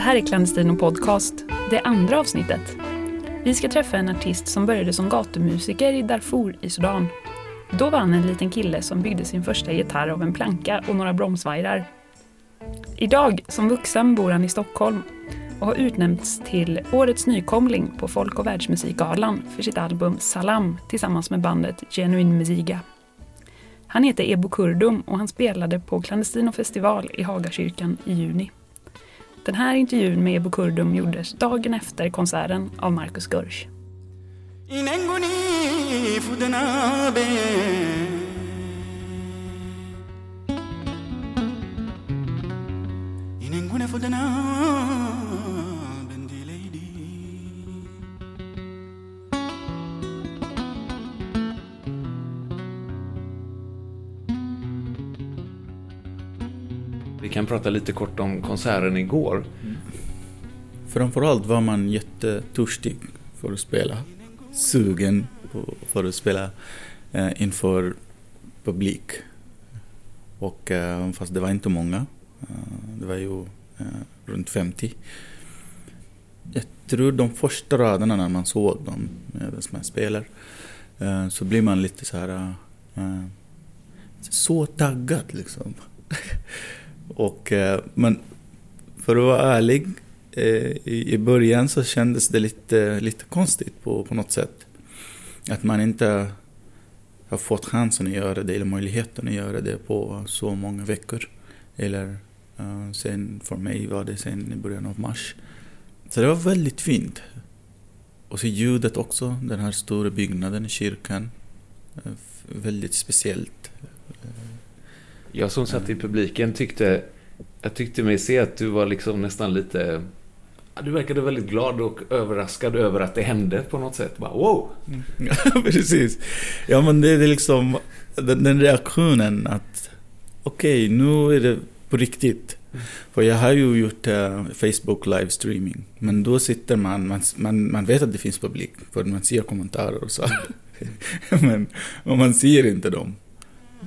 Det här är Clandestino Podcast, det andra avsnittet. Vi ska träffa en artist som började som gatumusiker i Darfur i Sudan. Då var han en liten kille som byggde sin första gitarr av en planka och några bromsvajrar. Idag, som vuxen, bor han i Stockholm och har utnämnts till Årets nykomling på Folk och världsmusikgalan för sitt album Salam tillsammans med bandet Genuine Musiga. Han heter Ebo Kurdum och han spelade på Clandestino festival i Hagakyrkan i juni. Den här intervjun med Ebo Kurdum gjordes dagen efter konserten av Marcus Görsch. Vi kan prata lite kort om konserten igår. Framförallt var man jättetörstig för att spela. Sugen på, för att spela eh, inför publik. Och eh, fast det var inte många. Eh, det var ju eh, runt 50. Jag tror de första raderna när man såg dem eh, medan man spelar så blir man lite så här så taggad liksom. Och, eh, men för att vara ärlig, eh, i början så kändes det lite, lite konstigt på, på något sätt. Att man inte har fått chansen att göra det, eller möjligheten att göra det på så många veckor. Eller eh, sen, för mig var det sen i början av mars. Så det var väldigt fint. Och så ljudet också, den här stora byggnaden kyrkan. Väldigt speciellt. Jag som satt i publiken tyckte, jag tyckte mig se att du var liksom nästan lite, du verkade väldigt glad och överraskad över att det hände på något sätt. Bara, wow! Ja, precis. Ja, men det är liksom den, den reaktionen att okej, okay, nu är det på riktigt. Mm. För jag har ju gjort uh, Facebook livestreaming. Men då sitter man, man, man, man vet att det finns publik. För man ser kommentarer och så. men man ser inte dem.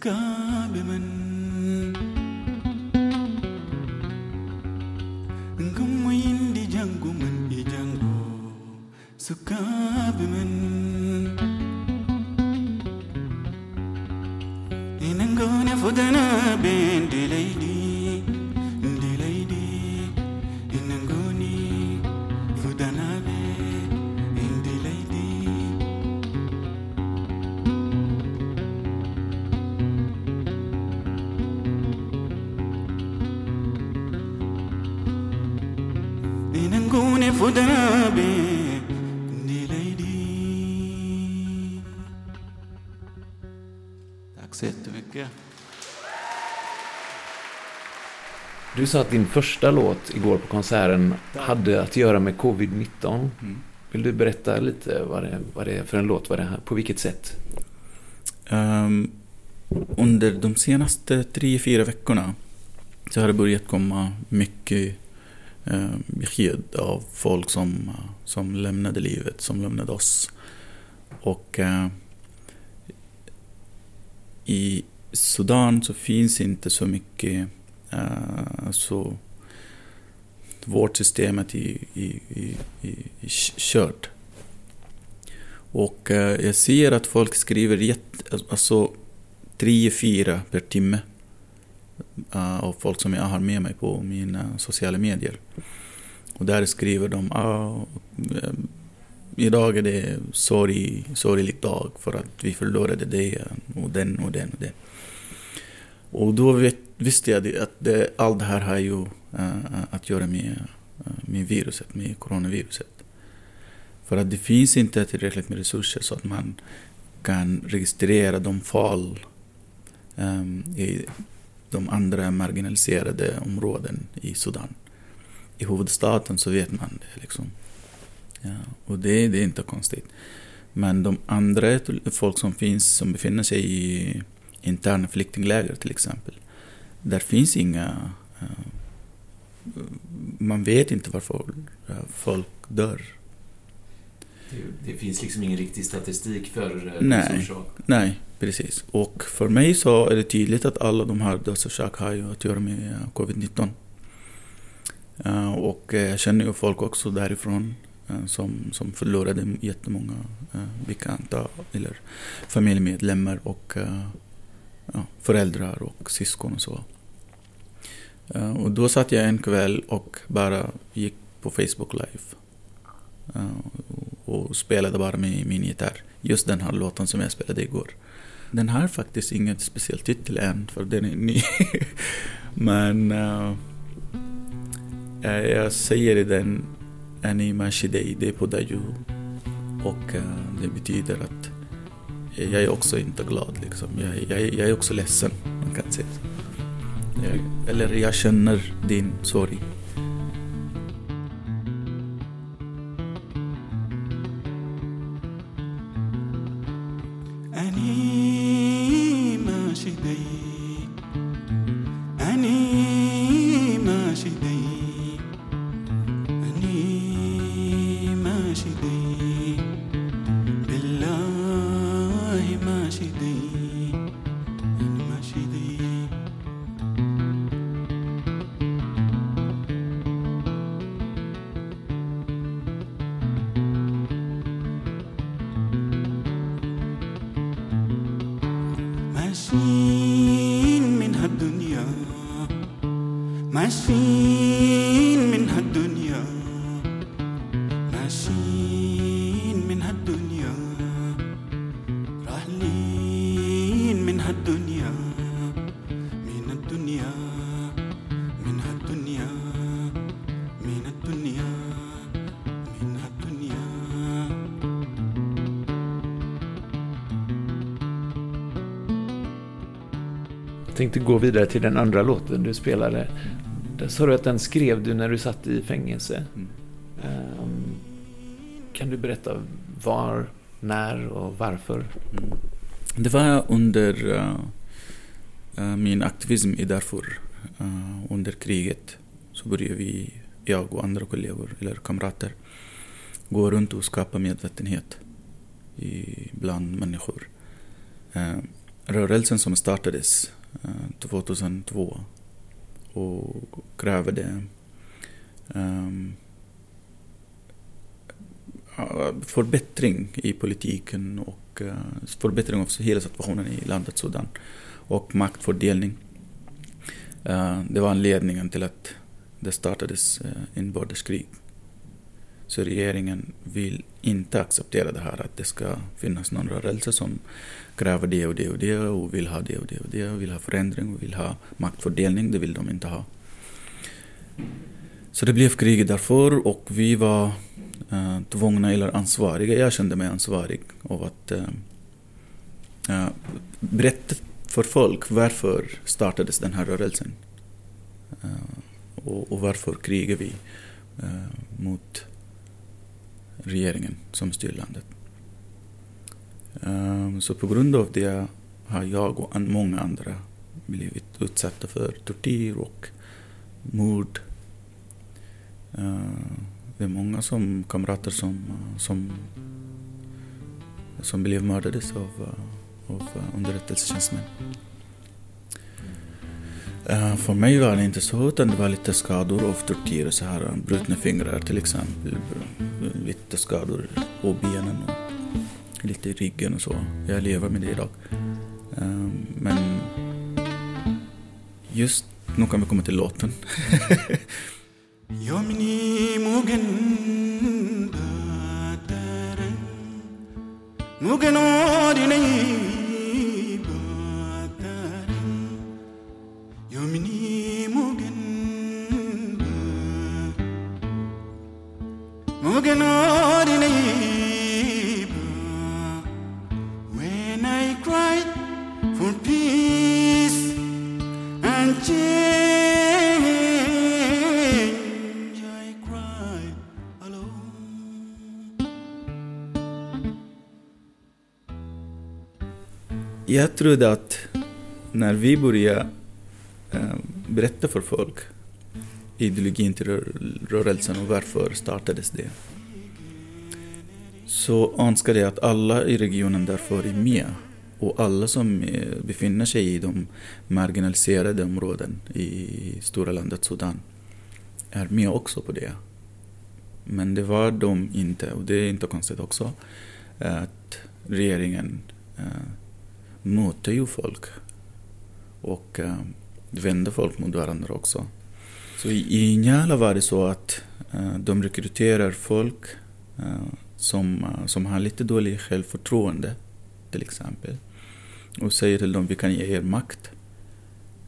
kabe man Tack så jättemycket. Du sa att din första låt igår på konserten hade att göra med covid-19. Mm. Vill du berätta lite vad det, vad det är för en låt? Vad det är, på vilket sätt? Um, under de senaste tre, fyra veckorna så har det börjat komma mycket Eh, uh, besked av folk som, eh, som lämnade livet, som lämnade oss. Och eh, i Sudan så finns inte så mycket så vårt vårdsystemet i, i, i, i, i kört. Och jag ser att folk skriver jätte, alltså, alltså tre, fyra per timme Eh, av folk som jag har med mig på mina eh, sociala medier. Och där skriver de ah, eh, idag är det sorg, sorglig dag för att vi förlorade det och den och den och den. Och då vet, visste jag att det, allt det här har ju uh, att göra med, med viruset, med coronaviruset. För att det finns inte tillräckligt med resurser så att man kan registrera de fall um, i de andra marginaliserade områden i Sudan. I huvudstaden så vet man det. Liksom. Ja, och det, det är inte konstigt. Men de andra folk som finns, som befinner sig i interna flyktingläger till exempel, där finns inga... Eh, man vet inte varför eh, folk dör. Det, det finns liksom ingen riktig statistik för uh, nej, nej, precis. Och för mig så är det tydligt att alla de här dödsorsakerna har ju att göra med covid-19. Uh, och jag känner ju folk också därifrån Eh, som, som förlorade jättemånga eh, bekanta eller familjemedlemmar och eh, ja, föräldrar och syskon och så. Och då satt jag en kväll och bara gick på Facebook live och spelade bara med min gitarr. Just den här låten som jag spelade igår. Den har faktiskt ingen speciell titel än, för den är ny. Men uh, jag säger den Anima Mashidei, det är på Daju. Och uh, det betyder att jag är också inte glad. Liksom. Jag, jag, jag är också ledsen, man kan säga. Jag, eller jag känner din sorg. Tänkte gå vidare till den andra låten du spelade. Sa du att den skrev du när du satt i fängelse. Mm. Um, kan du berätta var, när och varför? Mm. Det var under uh, min aktivism i Darfur. Uh, under kriget så började vi, jag och andra kollegor eller kamrater, gå runt och skapa medvetenhet i, bland människor. Uh, rörelsen som startades 2002 och krävde um, ehm, förbättring i politiken och eh, uh, förbättring av hela situationen i landet Sudan och maktfördelning. Uh, ehm, det var anledningen till att det startades eh, uh, inbördeskrig. Så regeringen vill inte acceptera det här att det ska finnas någon rörelse som kräver det och det och det och vill ha det och det och det och vill ha förändring och vill ha maktfördelning. Det vill de inte ha. Så det blev krig därför och vi var eh, tvungna eller ansvariga. Jag kände mig ansvarig av att eh, eh berätta för folk varför startades den här rörelsen. Eh, och, och, varför krigar vi eh, mot regeringen som styr landet. Ehm, så på grund av det har jag och många andra blivit utsatta för tortyr och mord. Ehm, det är många som, kamrater som, som, som blev mördade av, av underrättelsetjänstemän. Eh, för mig var det inte så, utan det var lite skador av tortyr. Så här, eh, brutna fingrar till exempel, eh, lite skador på benen. Och lite i ryggen och så. Jag lever med det idag. Men just nu kan vi komma till låten. change, I alone. Jag trodde att när vi började eh, berätta för folk ideologin till rör- rörelsen och varför startades det. Så önskade jag att alla i regionen därför är med. Och alla som eh, befinner sig i de marginaliserade områden i stora landet Sudan är med också på det. Men det var de inte, och det är inte konstigt också, att regeringen äh, möter ju folk och äh, vänder folk mot varandra också. Så i, Njala var det så att äh, de rekryterar folk som, som har lite dåligt självförtroende till exempel. Och säger till dem vi kan ge er makt.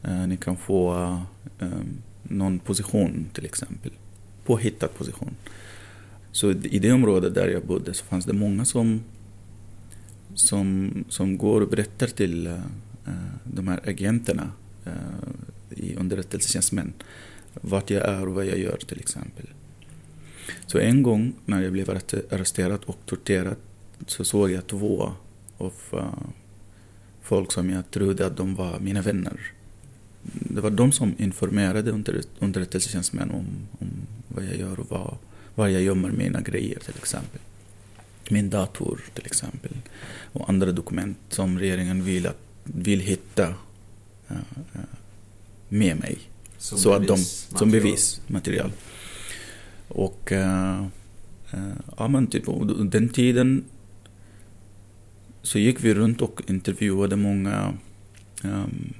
Eh, ni kan få ehm, någon position till exempel. Påhittad position. Så i det området där jag bodde så fanns det många som som, som går och berättar till eh, de här agenterna, eh, i underrättelsetjänstemän, vart jag är och vad jag gör till exempel. Så en gång när jag blev arresterad och torterad så såg jag två av folk som jag trodde att de var mina vänner. Det var de som informerade under, underrättelsetjänstemän om, om vad jag gör och vad, var jag gömmer mina grejer till exempel. Min dator till exempel och andra dokument som regeringen vill, att, vill hitta eh, med mig. Som så att de, bevismaterial. som bevismaterial. Och eh, ja, men typ, den tiden så gick vi runt och intervjuade många um,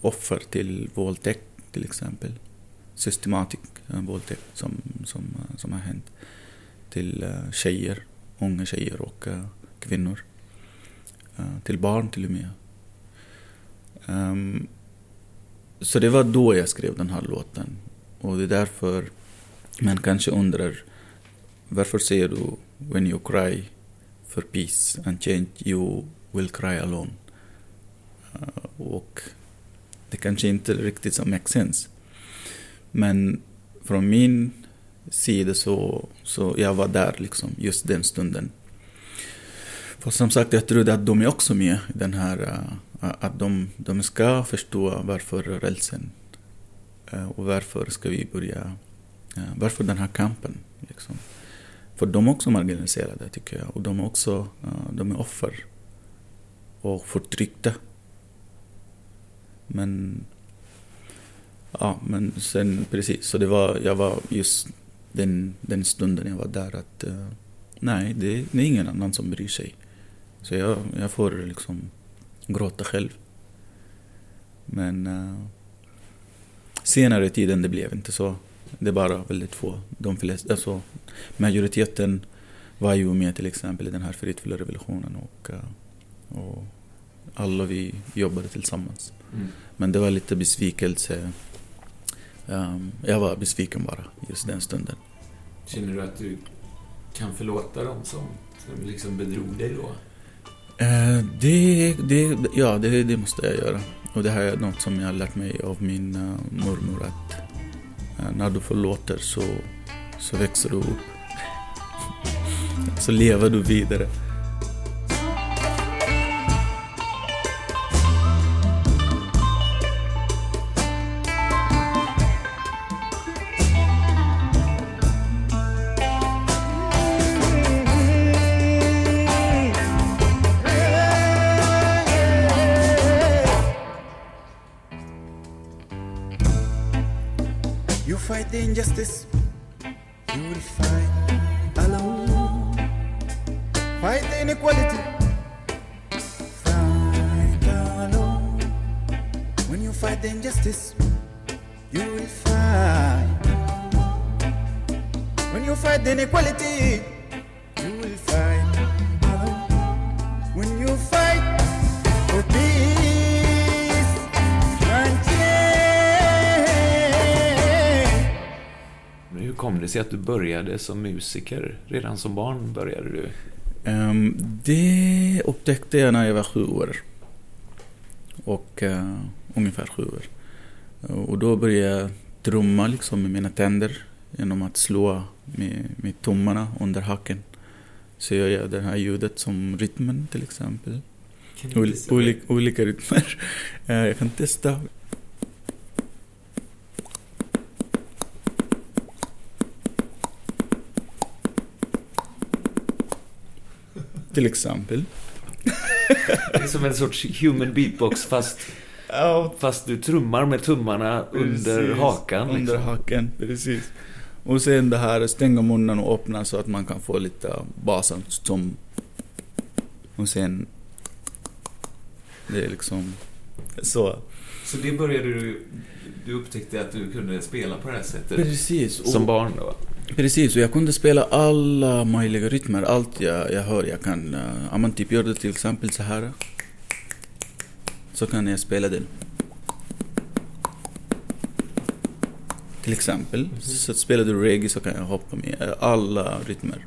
offer till våldtäkt till exempel. Systematisk uh, våldtäkt som, som, uh, som har hänt till uh, tjejer, unga tjejer och uh, kvinnor. Till barn till och med. Um, så det var då jag skrev den här låten. Och det är därför man kanske undrar varför säger du When you cry for peace and change you will cry alone. Eh, och det kanske inte riktigt som makes sense. Men från min sida så, så jag var där liksom just den stunden. För som sagt, jag trodde att de är också med i den här, uh, uh att de, de ska förstå varför rälsen uh, och varför ska vi börja, uh, varför den här kampen. Liksom. För de är också marginaliserade tycker jag och de är också, eh, de är offer och förtryckta. Men, ja men sen precis, så det var, jag var just den, den stunden jag var där att eh, nej, det, det är ingen annan som bryr sig. Så jag, jag får liksom gråta själv. Men uh, senare i tiden det blev inte så. Det är bara väldigt få. De flesta, alltså, majoriteten var ju med till exempel i den här fridfulla revolutionen och, uh, och alla vi jobbade tillsammans. Mm. Men det var lite besvikelse. Um, jag var besviken bara just den stunden. Känner du att du kan förlåta dem som, som liksom bedrog dig då? Eh, det, det, ja, det, det måste jag göra. Och det här är något som jag har lärt mig av min uh, mormor att uh, Eh, när du förlåter så, så växer du upp. så lever du vidare. Injustice, kom det sig att du började som musiker? Redan som barn började du? Ehm, det upptäckte jag när jag var sju år. Och eh, ungefär sju år. Och då började jag trumma liksom med mina tänder genom att slå med, med tummarna under haken. Så gör jag det här ljudet som rytmen till exempel. Ol, olik, olika rytmer. Eh, jag kan testa. Till exempel. Det är som en sorts human beatbox fast, Ja, fast du trummar med tummarna under Precis, hakan. Under Liksom. haken, precis. Och sen det här stänga munnen och öppna så att man kan få lite basen som... Och sen... Det är liksom så. Så det började du... Du upptäckte att du kunde spela på det här sättet? Precis. Och, Som barn då? Precis, och jag kunde spela alla möjliga rytmer. Allt jag, jag hör, jag kan... Eh, om man typ gör det till exempel så här. Så kan jag spela den. Till exempel. Så spelar du reggae så kan jag hoppa med eh, alla rytmer.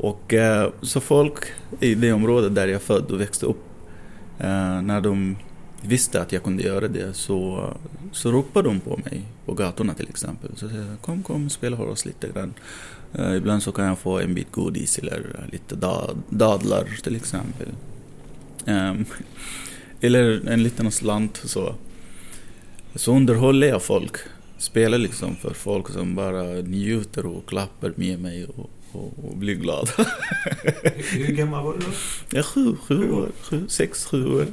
Och eh, så folk i det området där jag född och växte upp, när de visste att jag kunde göra det så, så ropade de på mig på gatorna till exempel. Så säger jag, kom, kom, spela för oss lite grann. Eh, ibland så kan jag få en bit godis eller lite da, dadlar till exempel. Ehm, eller en liten slant så. Så underhåller jag folk. Spelar liksom för folk som bara njuter och klappar med mig och, och, och blir glada. Hur gammal var du då? Ja, sju, sju år, sju, sex, sju år.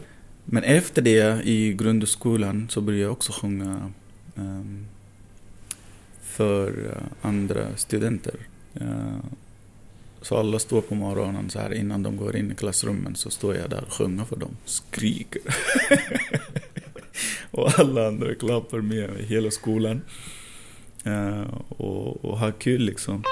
Men efter det i grundskolan så började jag också sjunga um, för eh, andra studenter. Uh, så alla står på morgonen så här innan de går in i klassrummen så står jag där och sjunger för dem. Skriker. och alla andra klappar med mig, hela skolan. Uh, och, och har kul liksom.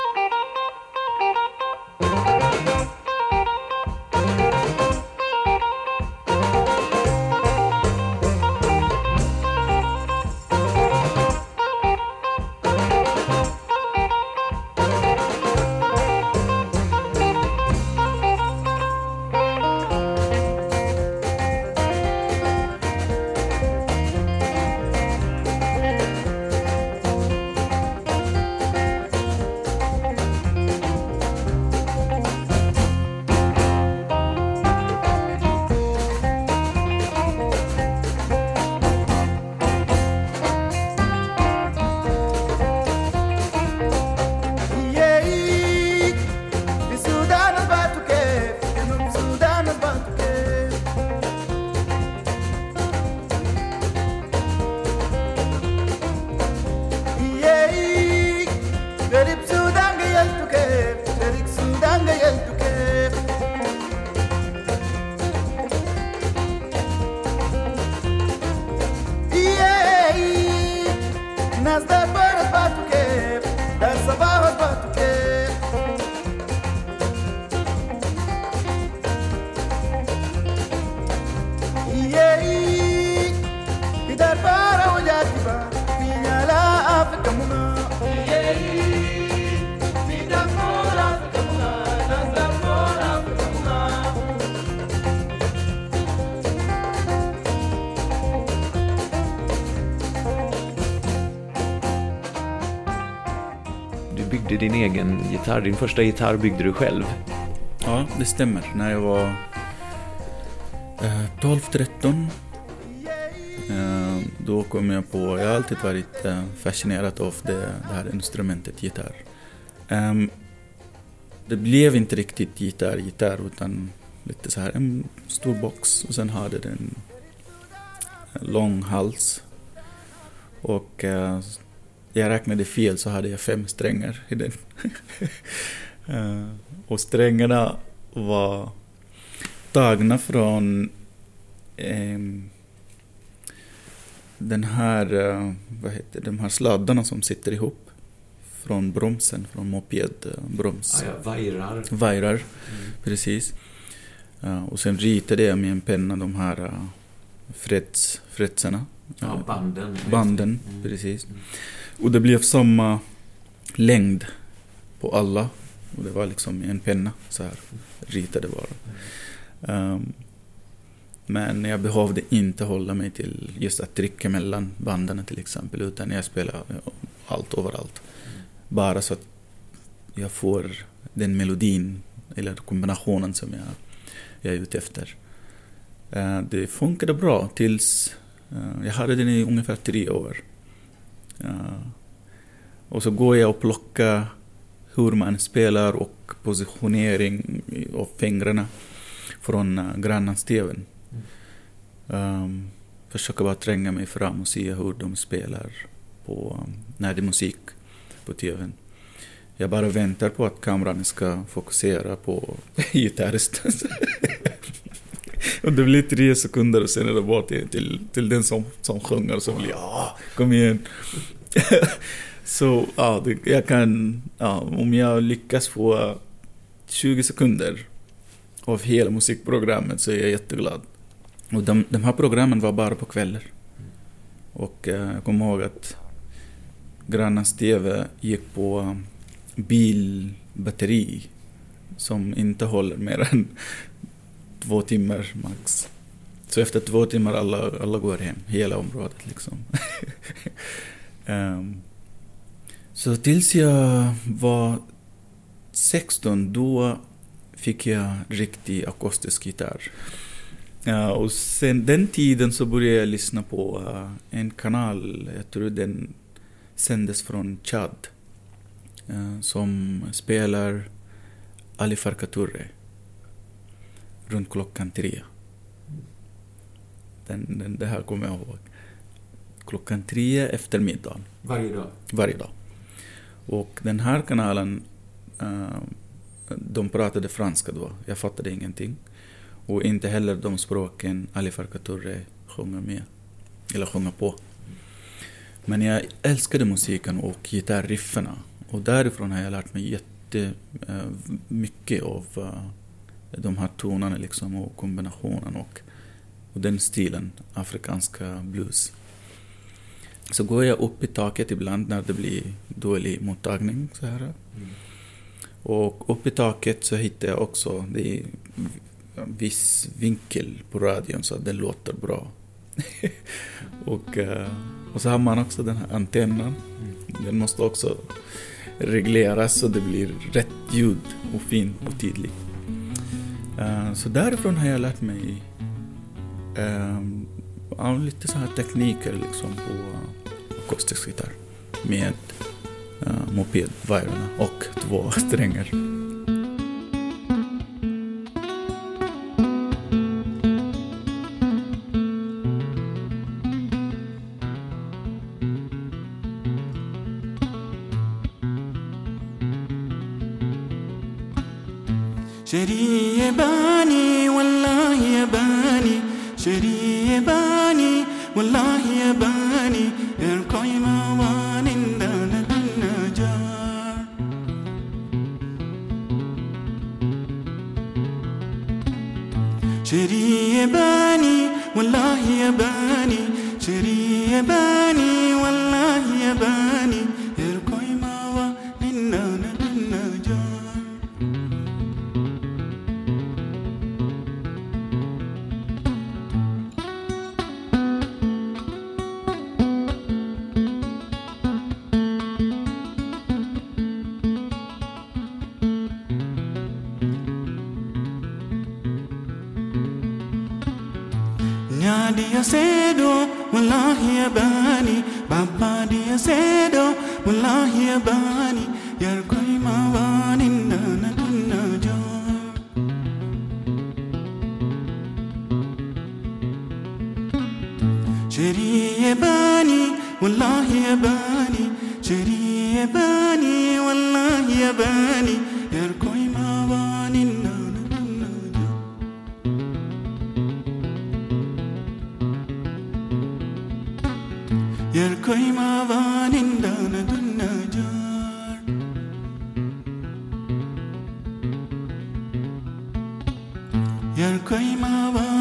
Gitarr. Din första gitarr byggde du själv. Ja, det stämmer. När jag var eh, 12-13 eh, då kom jag på, jag har alltid varit eh, fascinerad av det, det här instrumentet gitarr. Ehm, det blev inte riktigt gitarr, gitarr utan lite så här en stor box och sen hade den en lång hals. Och eh, jag räknade fel så hade jag fem strängar i den. Eh, och strängarna var tagna från ehm, den här, eh, vad heter de här sladdarna som sitter ihop från bromsen, från mopedbroms. Ah, ja, vajrar. Vajrar, precis. Eh, och sen ritade jag med en penna de här uh, frets, fretsarna. Ja, Eh, banden. banden, Mm. precis. Och det blev samma längd på alla. Och det var liksom en penna så här, ritade bara. Um, men jag behövde inte hålla mig till just att trycka mellan banden till exempel, utan jag spelade eh, allt överallt. Bara så att jag får den melodin, eller kombinationen som jag, jag är ute efter. Uh, det funkade bra tills uh, jag hade den i ungefär tre år. Och så går jag och plockar hur man spelar och positionering av fingrarna från uh, grannens-tvn. Um, försöker bara tränga mig fram och se hur de spelar på, um, när det är musik på tvn. Jag bara väntar på att kameran ska fokusera på gitarristen och det blir tre sekunder och sen är det bara till, till, till den som, som sjunger som blir ja, ah, kom igen. Så ja, det, jag kan, ja, om jag lyckas få 20 sekunder av hela musikprogrammet så är jag jätteglad. Och de, de här programmen var bara på kvällar. Och eh, jag kommer ihåg att grannens TV gick på bilbatteri som inte håller mer än två timmar max. Så efter två timmar alla, alla går hem, hela området liksom. um, så tills jag var 16, då fick jag riktig akustisk gitarr. Uh, och sen den tiden så började jag lyssna på uh, en kanal, jag tror den sändes från Chad, uh, eh, som spelar Ali Farkaturre runt klockan tre. Den, den, det här kommer jag ihåg. Klockan tre efter middagen. Varje dag? Varje dag. Och den här kanalen, uh, de pratade franska då. Jag fattade ingenting. Och inte heller de språken Ali Farkaturre sjunger med. Eller sjunger på. Men jag älskade musiken och gitarrrifferna. Och därifrån har jag lärt mig jättemycket av uh, de här tonerna liksom och kombinationen och, och den stilen, afrikanska blues. Så går jag upp i taket ibland när det blir dålig mottagning. Så här. Mm. Och upp i taket så hittar jag också det är viss vinkel på radion så att den låter bra. och, eh, och så har man också den här antennen. Den måste också regleras så det blir rätt ljud och fin och tydlig. Eh, så därifrån har jag lärt mig um, lite så här tekniker liksom på akustisk gitarr med uh, mopedvajrarna och två strängar. شري يباني والله يباني شري يباني والله يباني اركعي موان دان النجار شري يباني والله يباني شري يباني Dia sedo, wallahi ya bani Baba dia sedo, wallahi ya bani Yar yerkoymavanindan dunnajar yerkoymavanindan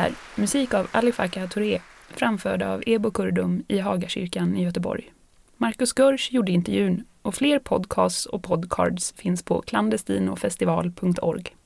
här, musik av Ali Farka Touré, framförd av Ebo Kurdum i Hagakyrkan i Göteborg. Marcus Görsch gjorde intervjun och fler podcasts och podcards finns på clandestinofestival.org.